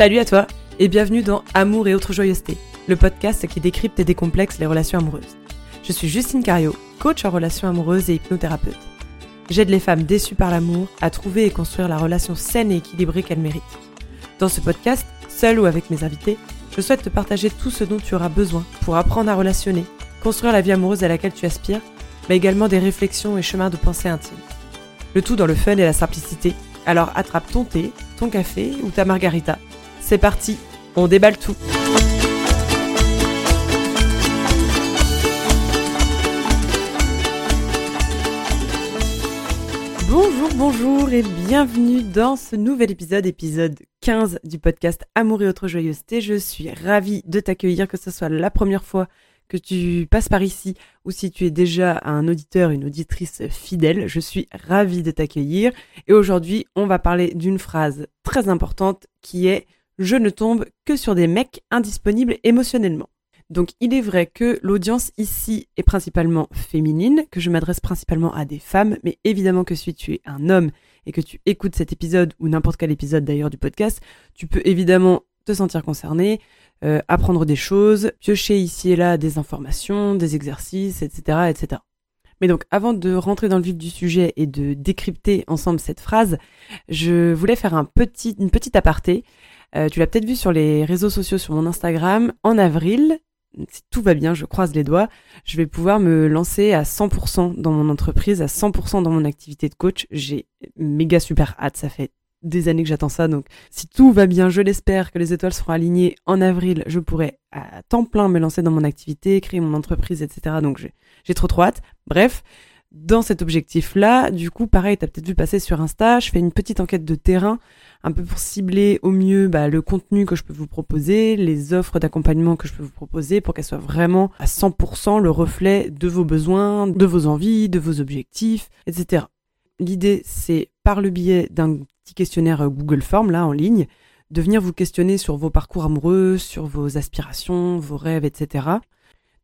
Salut à toi et bienvenue dans Amour et autres joyeusetés, le podcast qui décrypte et décomplexe les relations amoureuses. Je suis Justine Cario, coach en relations amoureuses et hypnothérapeute. J'aide les femmes déçues par l'amour à trouver et construire la relation saine et équilibrée qu'elles méritent. Dans ce podcast, seul ou avec mes invités, je souhaite te partager tout ce dont tu auras besoin pour apprendre à relationner, construire la vie amoureuse à laquelle tu aspires, mais également des réflexions et chemins de pensée intimes. Le tout dans le fun et la simplicité. Alors attrape ton thé, ton café ou ta margarita. C'est parti, on déballe tout. Bonjour, bonjour et bienvenue dans ce nouvel épisode, épisode 15 du podcast Amour et autres joyeusetés. Je suis ravie de t'accueillir, que ce soit la première fois que tu passes par ici ou si tu es déjà un auditeur, une auditrice fidèle, je suis ravie de t'accueillir. Et aujourd'hui, on va parler d'une phrase très importante qui est Je ne tombe que sur des mecs indisponibles émotionnellement. Donc il est vrai que l'audience ici est principalement féminine, que je m'adresse principalement à des femmes, mais évidemment que si tu es un homme et que tu écoutes cet épisode ou n'importe quel épisode d'ailleurs du podcast, tu peux évidemment te sentir concerné, euh, apprendre des choses, piocher ici et là des informations, des exercices, etc., etc. Mais donc, avant de rentrer dans le vif du sujet et de décrypter ensemble cette phrase, je voulais faire un petit, une petite aparté. Euh, tu l'as peut-être vu sur les réseaux sociaux, sur mon Instagram. En avril, si tout va bien, je croise les doigts, je vais pouvoir me lancer à 100% dans mon entreprise, à 100% dans mon activité de coach. J'ai méga super hâte, ça fait des années que j'attends ça, donc si tout va bien, je l'espère que les étoiles seront alignées en avril, je pourrai à temps plein me lancer dans mon activité, créer mon entreprise, etc. Donc j'ai trop trop hâte. Bref, dans cet objectif-là, du coup, pareil, t'as peut-être vu passer sur Insta, je fais une petite enquête de terrain, un peu pour cibler au mieux bah, le contenu que je peux vous proposer, les offres d'accompagnement que je peux vous proposer, pour qu'elles soient vraiment à 100% le reflet de vos besoins, de vos envies, de vos objectifs, etc. L'idée, c'est par le biais d'un petit questionnaire Google Form, là, en ligne, de venir vous questionner sur vos parcours amoureux, sur vos aspirations, vos rêves, etc.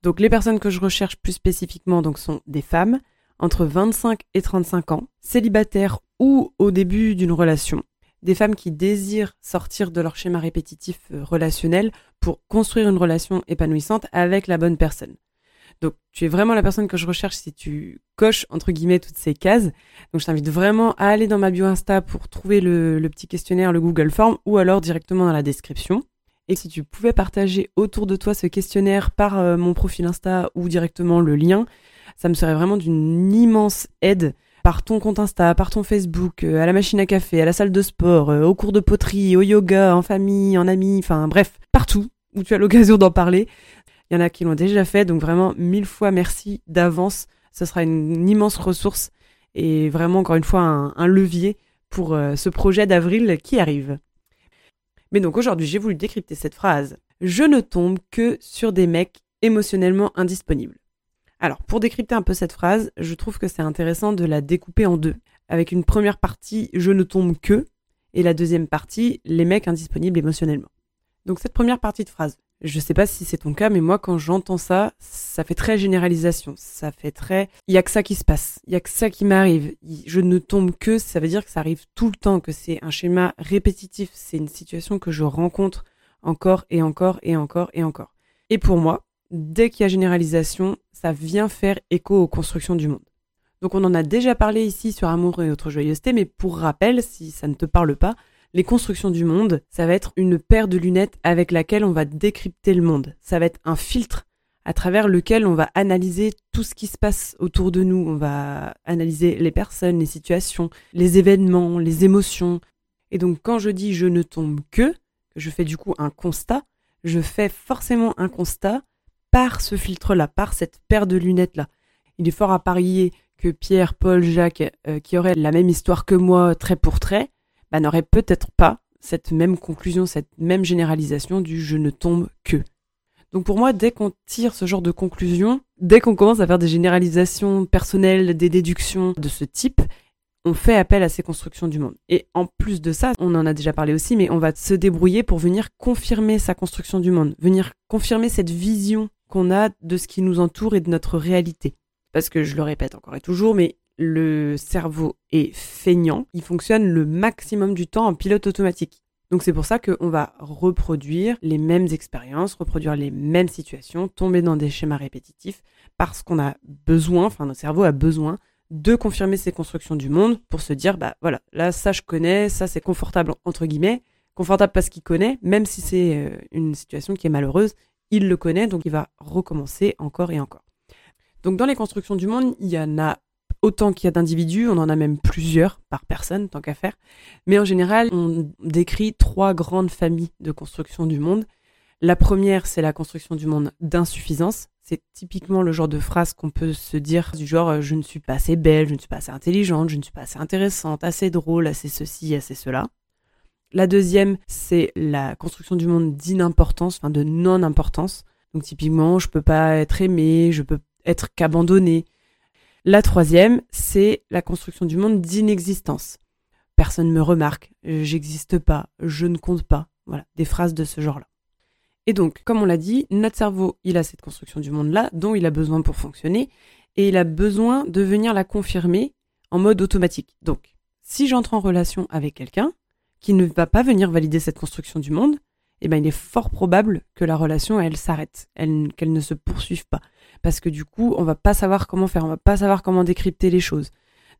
Donc les personnes que je recherche plus spécifiquement donc, sont des femmes, entre 25 et 35 ans, célibataires ou au début d'une relation. Des femmes qui désirent sortir de leur schéma répétitif euh, relationnel pour construire une relation épanouissante avec la bonne personne. Donc tu es vraiment la personne que je recherche si tu coches entre guillemets toutes ces cases. Donc je t'invite vraiment à aller dans ma bio Insta pour trouver le, petit questionnaire, le Google Form, ou alors directement dans la description. Et si tu pouvais partager autour de toi ce questionnaire par euh, mon profil Insta ou directement le lien, ça me serait vraiment d'une immense aide par ton compte Insta, par ton Facebook, euh, à la machine à café, à la salle de sport, euh, au cours de poterie, au yoga, en famille, en amis, enfin bref, partout où tu as l'occasion d'en parler. Il y en a qui l'ont déjà fait, donc vraiment mille fois merci d'avance. Ce sera une, immense ressource et vraiment encore une fois un, levier pour euh, ce projet d'avril qui arrive. Mais donc aujourd'hui j'ai voulu décrypter cette phrase. Je ne tombe que sur des mecs émotionnellement indisponibles. Alors, pour décrypter un peu cette phrase, je trouve que c'est intéressant de la découper en deux, avec une première partie je ne tombe que, et la deuxième partie les mecs indisponibles émotionnellement. Donc cette première partie de phrase, je sais pas si c'est ton cas, mais moi quand j'entends ça, ça fait très généralisation, ça fait très, il y a que ça qui se passe, il y a que ça qui m'arrive, je ne tombe que, ça veut dire que ça arrive tout le temps, que c'est un schéma répétitif, c'est une situation que je rencontre encore et encore et encore et encore. Et pour moi, dès qu'il y a généralisation, ça vient faire écho aux constructions du monde. Donc on en a déjà parlé ici sur Amour et autres joyeuseté, mais pour rappel, si ça ne te parle pas, les constructions du monde, ça va être une paire de lunettes avec laquelle on va décrypter le monde. Ça va être un filtre à travers lequel on va analyser tout ce qui se passe autour de nous. On va analyser les personnes, les situations, les événements, les émotions. Et donc quand je dis je ne tombe que je fais du coup un constat, je fais forcément un constat par ce filtre-là, par cette paire de lunettes-là. Il est fort à parier que Pierre, Paul, Jacques, euh, qui auraient la même histoire que moi, trait pour trait, bah, n'auraient peut-être pas cette même conclusion, cette même généralisation du je ne tombe que. Donc pour moi, dès qu'on tire ce genre de conclusion, dès qu'on commence à faire des généralisations personnelles, des déductions de ce type, on fait appel à ces constructions du monde. Et en plus de ça, on en a déjà parlé aussi, mais on va se débrouiller pour venir confirmer sa construction du monde, venir confirmer cette vision qu'on a de ce qui nous entoure et de notre réalité. Parce que je le répète encore et toujours, mais le cerveau est feignant, il fonctionne le maximum du temps en pilote automatique. Donc c'est pour ça qu'on va reproduire les mêmes expériences, reproduire les mêmes situations, tomber dans des schémas répétitifs, parce qu'on a besoin, enfin notre cerveau a besoin de confirmer ses constructions du monde pour se dire, bah voilà, là ça je connais, ça c'est confortable entre guillemets, confortable parce qu'il connaît, même si c'est euh, une situation qui est malheureuse, il le connaît, donc il va recommencer encore et encore. Donc dans les constructions du monde, il y en a autant qu'il y a d'individus, on en a même plusieurs par personne, tant qu'à faire. Mais en général, on décrit trois grandes familles de construction du monde. La première, c'est la construction du monde d'insuffisance. C'est typiquement le genre de phrase qu'on peut se dire du genre euh, je ne suis pas assez belle, je ne suis pas assez intelligente, je ne suis pas assez intéressante, assez drôle, assez ceci, assez cela. La deuxième, c'est la construction du monde d'inimportance, enfin de non-importance. Donc typiquement, je peux pas être aimé, je peux être qu'abandonné. La troisième, c'est la construction du monde d'inexistence. Personne ne me remarque, j'existe pas, je ne compte pas. Voilà, des phrases de ce genre-là. Et donc, comme on l'a dit, notre cerveau, il a cette construction du monde-là dont il a besoin pour fonctionner et il a besoin de venir la confirmer en mode automatique. Donc, si j'entre en relation avec quelqu'un qui ne va pas venir valider cette construction du monde, eh ben, il est fort probable que la relation, elle s'arrête, qu'elle ne se poursuive pas. Parce que du coup, on va pas savoir comment faire, on va pas savoir comment décrypter les choses.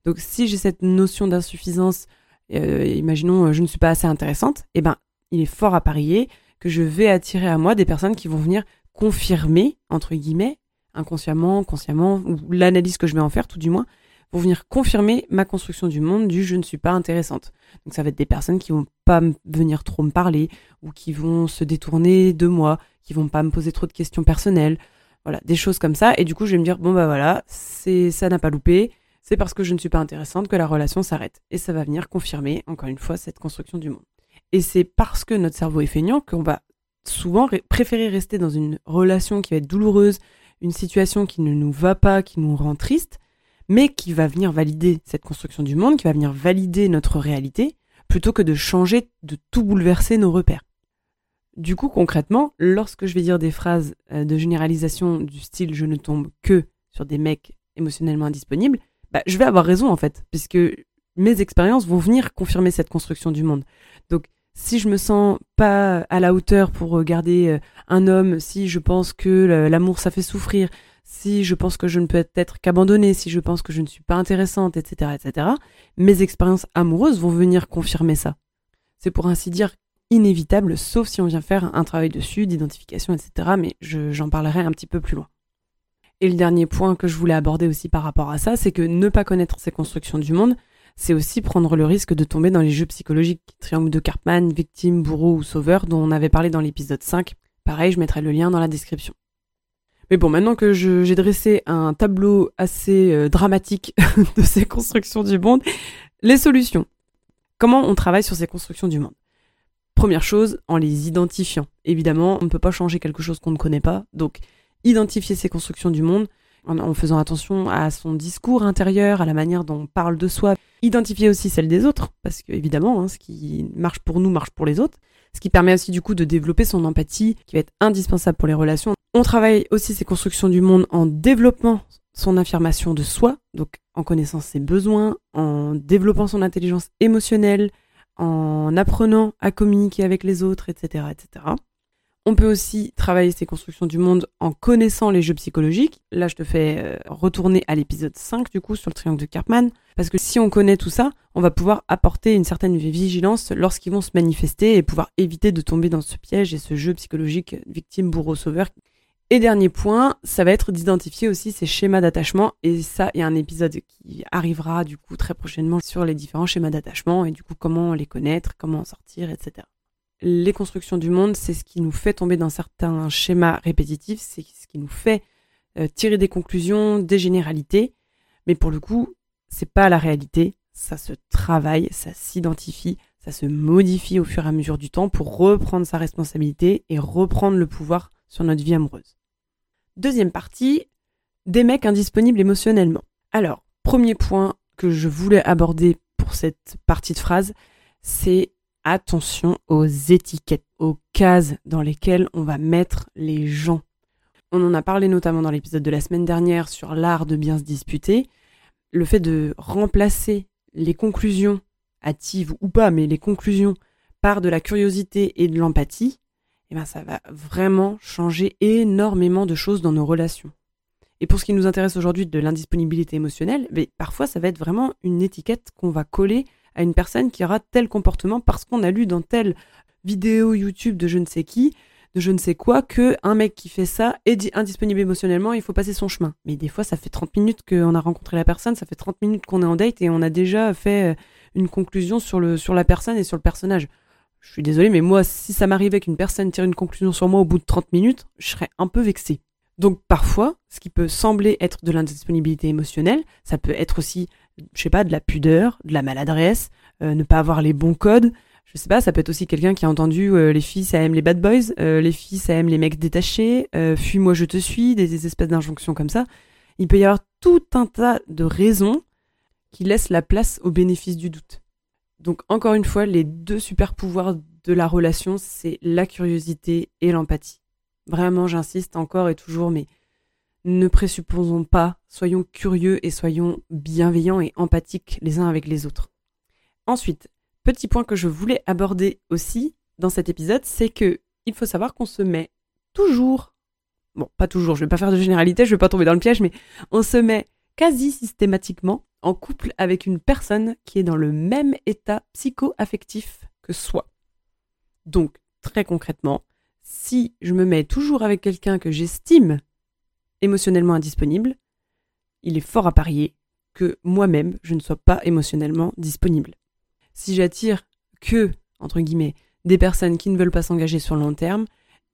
Donc, si j'ai cette notion d'insuffisance, euh, imaginons, je ne suis pas assez intéressante, eh ben, il est fort à parier que je vais attirer à moi des personnes qui vont venir confirmer, entre guillemets, inconsciemment, consciemment, ou l'analyse que je vais en faire, tout du moins, vont venir confirmer ma construction du monde du je ne suis pas intéressante. Donc ça va être des personnes qui vont pas venir trop me parler ou qui vont se détourner de moi, qui vont pas me poser trop de questions personnelles. Voilà, des choses comme ça et du coup, je vais me dire bon bah voilà, c'est ça n'a pas loupé, c'est parce que je ne suis pas intéressante que la relation s'arrête et ça va venir confirmer encore une fois cette construction du monde. Et c'est parce que notre cerveau est feignant qu'on va souvent préférer rester dans une relation qui va être douloureuse, une situation qui ne nous va pas, qui nous rend triste, mais qui va venir valider cette construction du monde, qui va venir valider notre réalité, plutôt que de changer, de tout bouleverser nos repères. Du coup, concrètement, lorsque je vais dire des phrases euh, de généralisation du style je ne tombe que sur des mecs émotionnellement indisponibles, bah, je vais avoir raison en fait, puisque mes expériences vont venir confirmer cette construction du monde. Donc, si je me sens pas à la hauteur pour regarder euh, un homme, si je pense que l'amour ça fait souffrir, si je pense que je ne peux être qu'abandonnée, si je pense que je ne suis pas intéressante, etc., etc., mes expériences amoureuses vont venir confirmer ça. C'est pour ainsi dire inévitable, sauf si on vient faire un travail dessus, d'identification, etc., mais j'en parlerai un petit peu plus loin. Et le dernier point que je voulais aborder aussi par rapport à ça, c'est que ne pas connaître ces constructions du monde, c'est aussi prendre le risque de tomber dans les jeux psychologiques, triangle de Cartman, victime, bourreau ou sauveur, dont on avait parlé dans l'épisode 5. Pareil, je mettrai le lien dans la description. Mais bon, maintenant que j'ai dressé un tableau assez euh, dramatique de ces constructions du monde, les solutions. Comment on travaille sur ces constructions du monde? Première chose, en les identifiant. Évidemment, on ne peut pas changer quelque chose qu'on ne connaît pas, donc identifier ces constructions du monde en, faisant attention à son discours intérieur, à la manière dont on parle de soi. Identifier aussi celle des autres, parce que évidemment, hein, ce qui marche pour nous marche pour les autres. Ce qui permet aussi du coup de développer son empathie, qui va être indispensable pour les relations. On travaille aussi ses constructions du monde en développant son affirmation de soi, donc en connaissant ses besoins, en développant son intelligence émotionnelle, en apprenant à communiquer avec les autres, etc., etc. On peut aussi travailler ses constructions du monde en connaissant les jeux psychologiques. Là, je te fais euh, retourner à l'épisode 5 du coup sur le triangle de Karpman. Parce que si on connaît tout ça, on va pouvoir apporter une certaine vigilance lorsqu'ils vont se manifester et pouvoir éviter de tomber dans ce piège et ce jeu psychologique victime, bourreau, sauveur et dernier point, ça va être d'identifier aussi ces schémas d'attachement. Et ça, il y a un épisode qui arrivera du coup très prochainement sur les différents schémas d'attachement et du coup comment les connaître, comment en sortir, etc. Les constructions du monde, c'est ce qui nous fait tomber dans certains schémas répétitifs, c'est ce qui nous fait euh, tirer des conclusions, des généralités. Mais pour le coup, c'est pas la réalité. Ça se travaille, ça s'identifie, ça se modifie au fur et à mesure du temps pour reprendre sa responsabilité et reprendre le pouvoir sur notre vie amoureuse. Deuxième partie, des mecs indisponibles émotionnellement. Alors, premier point que je voulais aborder pour cette partie de phrase, c'est attention aux étiquettes, aux cases dans lesquelles on va mettre les gens. On en a parlé notamment dans l'épisode de la semaine dernière sur l'art de bien se disputer. Le fait de remplacer les conclusions hâtives ou pas, mais les conclusions part de la curiosité et de l'empathie, eh ben ça va vraiment changer énormément de choses dans nos relations. Et pour ce qui nous intéresse aujourd'hui de l'indisponibilité émotionnelle, mais parfois ça va être vraiment une étiquette qu'on va coller à une personne qui aura tel comportement parce qu'on a lu dans telle vidéo YouTube de je ne sais qui, de je ne sais quoi, que un mec qui fait ça est indisponible émotionnellement, il faut passer son chemin. Mais des fois, ça fait 30 minutes qu'on a rencontré la personne, ça fait 30 minutes qu'on est en date et on a déjà fait euh, une conclusion sur, le, sur la personne et sur le personnage. Je suis désolée, mais moi, si ça m'arrivait qu'une personne tire une conclusion sur moi au bout de 30 minutes, je serais un peu vexée. Donc parfois, ce qui peut sembler être de l'indisponibilité émotionnelle, ça peut être aussi, je sais pas, de la pudeur, de la maladresse, euh, ne pas avoir les bons codes. Je sais pas, ça peut être aussi quelqu'un qui a entendu euh, les filles ça aime les bad boys, euh, les filles ça aime les mecs détachés, fuis-moi je te suis, des, des espèces d'injonctions comme ça. Il peut y avoir tout un tas de raisons qui laissent la place au bénéfice du doute. Donc encore une fois, les deux super pouvoirs de la relation, c'est la curiosité et l'empathie. Vraiment, j'insiste encore et toujours, mais ne présupposons pas, soyons curieux et soyons bienveillants et empathiques les uns avec les autres. Ensuite, petit point que je voulais aborder aussi dans cet épisode, c'est que il faut savoir qu'on se met toujours, bon, pas toujours, je vais pas faire de généralité, je vais pas tomber dans le piège, mais on se met quasi systématiquement en couple avec une personne qui est dans le même état psycho-affectif que soi. Donc, très concrètement, si je me mets toujours avec quelqu'un que j'estime émotionnellement indisponible, il est fort à parier que moi-même, je ne sois pas émotionnellement disponible. Si j'attire que, entre guillemets, des personnes qui ne veulent pas s'engager sur le long terme,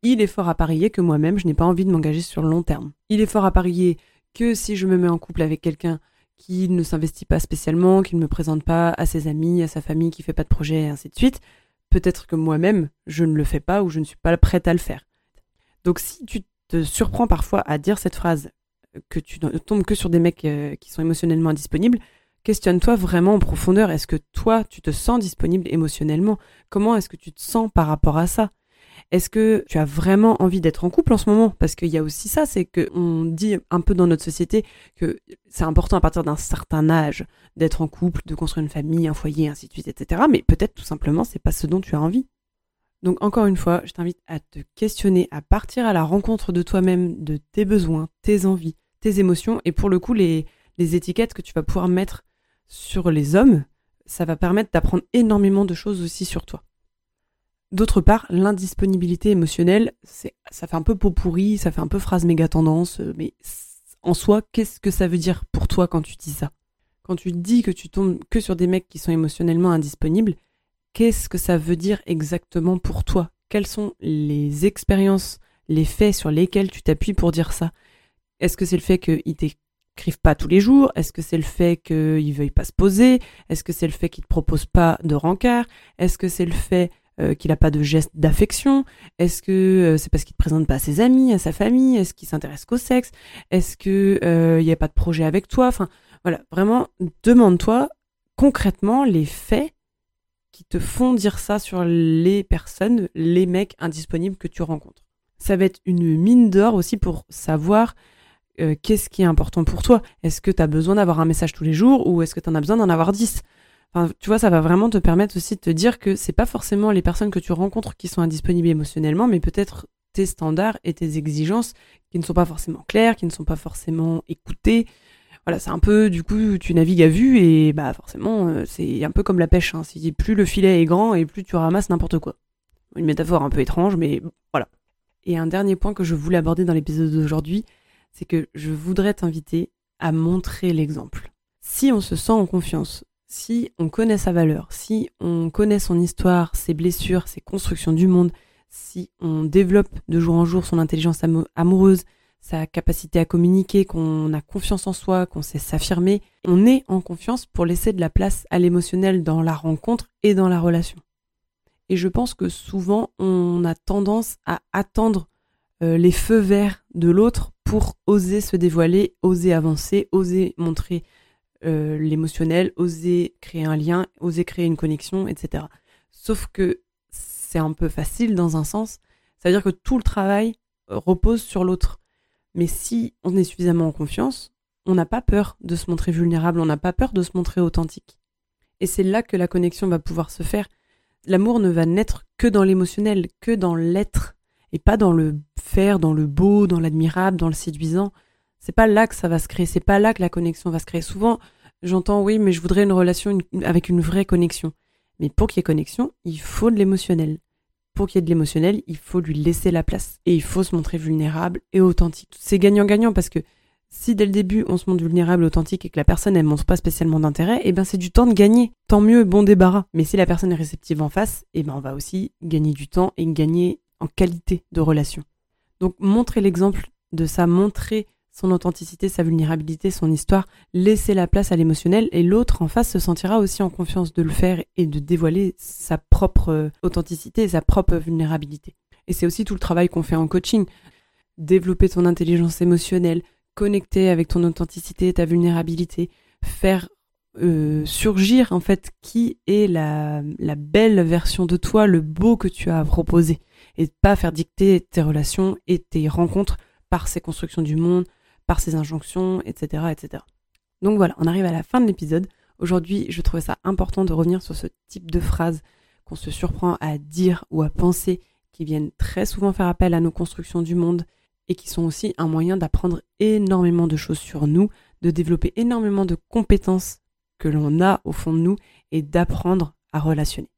il est fort à parier que moi-même, je n'ai pas envie de m'engager sur le long terme. Il est fort à parier que si je me mets en couple avec quelqu'un qui ne s'investit pas spécialement, qui ne me présente pas à ses amis, à sa famille, qui fait pas de projet, et ainsi de suite, peut-être que moi-même, je ne le fais pas ou je ne suis pas prête à le faire. Donc si tu te surprends parfois à dire cette phrase, que tu ne tombes que sur des mecs euh, qui sont émotionnellement indisponibles, questionne-toi vraiment en profondeur. Est-ce que toi, tu te sens disponible émotionnellement? Comment est-ce que tu te sens par rapport à ça? Est-ce que tu as vraiment envie d'être en couple en ce moment? Parce qu'il y a aussi ça, c'est qu'on dit un peu dans notre société que c'est important à partir d'un certain âge d'être en couple, de construire une famille, un foyer, ainsi de suite, etc. Mais peut-être tout simplement, c'est pas ce dont tu as envie. Donc encore une fois, je t'invite à te questionner, à partir à la rencontre de toi-même, de tes besoins, tes envies, tes émotions, et pour le coup, les, les étiquettes que tu vas pouvoir mettre sur les hommes, ça va permettre d'apprendre énormément de choses aussi sur toi. D'autre part, l'indisponibilité émotionnelle, ça fait un peu pot pourri, ça fait un peu phrase méga tendance, euh, mais en soi, qu'est-ce que ça veut dire pour toi quand tu dis ça? Quand tu dis que tu tombes que sur des mecs qui sont émotionnellement indisponibles, qu'est-ce que ça veut dire exactement pour toi? Quelles sont les expériences, les faits sur lesquels tu t'appuies pour dire ça? Est-ce que c'est le fait qu'ils t'écrivent pas tous les jours? Est-ce que c'est le fait qu'ils veuillent pas se poser? Est-ce que c'est le fait qu'ils te proposent pas de rencard Est-ce que c'est le fait euh, qu'il n'a pas de geste d'affection. Est-ce que euh, c'est parce qu'il ne présente pas à ses amis, à sa famille? Est-ce qu'il s'intéresse qu'au sexe? Est-ce que euh, il n'y a pas de projet avec toi? Enfin, voilà, vraiment, demande-toi concrètement les faits qui te font dire ça sur les personnes, les mecs indisponibles que tu rencontres. Ça va être une mine d'or aussi pour savoir qu'est-ce qui est important pour toi. Est-ce que tu as besoin d'avoir un message tous les jours ou est-ce que tu en as besoin d'en avoir 10 tu vois, ça va vraiment te permettre aussi de te dire que c'est pas forcément les personnes que tu rencontres qui sont indisponibles émotionnellement, mais peut-être tes standards et tes exigences qui ne sont pas forcément claires, qui ne sont pas forcément écoutées. Voilà, c'est un peu, du coup, tu navigues à vue et bah forcément, euh, c'est un peu comme la pêche. Hein. Plus le filet est grand et plus tu ramasses n'importe quoi. Une métaphore un peu étrange, mais voilà. Et un dernier point que je voulais aborder dans l'épisode d'aujourd'hui, c'est que je voudrais t'inviter à montrer l'exemple. Si on se sent en confiance, si on connaît sa valeur, si on connaît son histoire, ses blessures, ses constructions du monde, si on développe de jour en jour son intelligence amoureuse, sa capacité à communiquer, qu'on a confiance en soi, qu'on sait s'affirmer, on est en confiance pour laisser de la place à l'émotionnel dans la rencontre et dans la relation. Et je pense que souvent on a tendance à attendre euh, les feux verts de l'autre pour oser se dévoiler, oser avancer, oser montrer euh, l'émotionnel, oser créer un lien, oser créer une connexion, etc. Sauf que c'est un peu facile dans un sens, c'est-à-dire que tout le travail repose sur l'autre. Mais si on est suffisamment en confiance, on n'a pas peur de se montrer vulnérable, on n'a pas peur de se montrer authentique. Et c'est là que la connexion va pouvoir se faire. l'amour ne va naître que dans l'émotionnel, que dans l'être, et pas dans le faire, dans le beau, dans l'admirable, dans le séduisant. C'est pas là que ça va se créer, c'est pas là que la connexion va se créer. Souvent, j'entends oui, mais je voudrais une relation avec une vraie connexion. Mais pour qu'il y ait connexion, il faut de l'émotionnel. Pour qu'il y ait de l'émotionnel, il faut lui laisser la place. Et il faut se montrer vulnérable et authentique. C'est gagnant-gagnant parce que si dès le début on se montre vulnérable, authentique et que la personne elle montre pas spécialement d'intérêt, eh ben c'est du temps de gagner. Tant mieux, bon débarras. Mais si la personne est réceptive en face, eh ben on va aussi gagner du temps et gagner en qualité de relation. Donc montrer l'exemple de ça, montrer son authenticité, sa vulnérabilité, son histoire, laisser la place à l'émotionnel et l'autre en face se sentira aussi en confiance de le faire et de dévoiler sa propre euh, authenticité sa propre vulnérabilité. Et c'est aussi tout le travail qu'on fait en coaching. Développer ton intelligence émotionnelle, connecter avec ton authenticité, ta vulnérabilité, faire euh, surgir en fait qui est la, la belle version de toi, le beau que tu as à proposer, et pas faire dicter tes relations et tes rencontres par ces constructions du monde, ces injonctions, etc., etc. Donc voilà, on arrive à la fin de l'épisode. Aujourd'hui, je trouvais ça important de revenir sur ce type de phrases qu'on se surprend à dire ou à penser, qui viennent très souvent faire appel à nos constructions du monde et qui sont aussi un moyen d'apprendre énormément de choses sur nous, de développer énormément de compétences que l'on a au fond de nous et d'apprendre à relationner.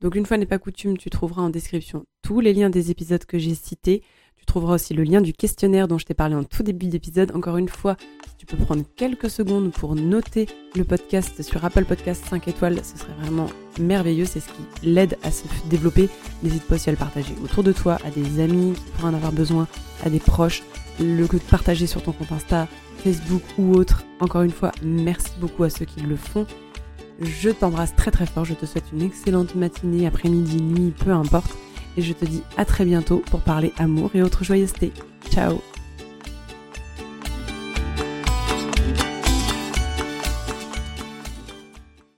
Donc une fois n'est pas coutume, tu trouveras en description tous les liens des épisodes que j'ai cités. Trouveras aussi le lien du questionnaire dont je t'ai parlé en tout début d'épisode. Encore une fois, tu peux prendre quelques secondes pour noter le podcast sur Apple Podcast 5 étoiles. Ce serait vraiment merveilleux. C'est ce qui l'aide à se développer. N'hésite pas aussi à le partager autour de toi, à des amis qui pourraient en avoir besoin, à des proches. Le partager sur ton compte Insta, Facebook ou autre. Encore une fois, merci beaucoup à ceux qui le font. Je t'embrasse très très fort. Je te souhaite une excellente matinée, après-midi, nuit, peu importe et je te dis à très bientôt pour parler amour et autres joyeusetés. Ciao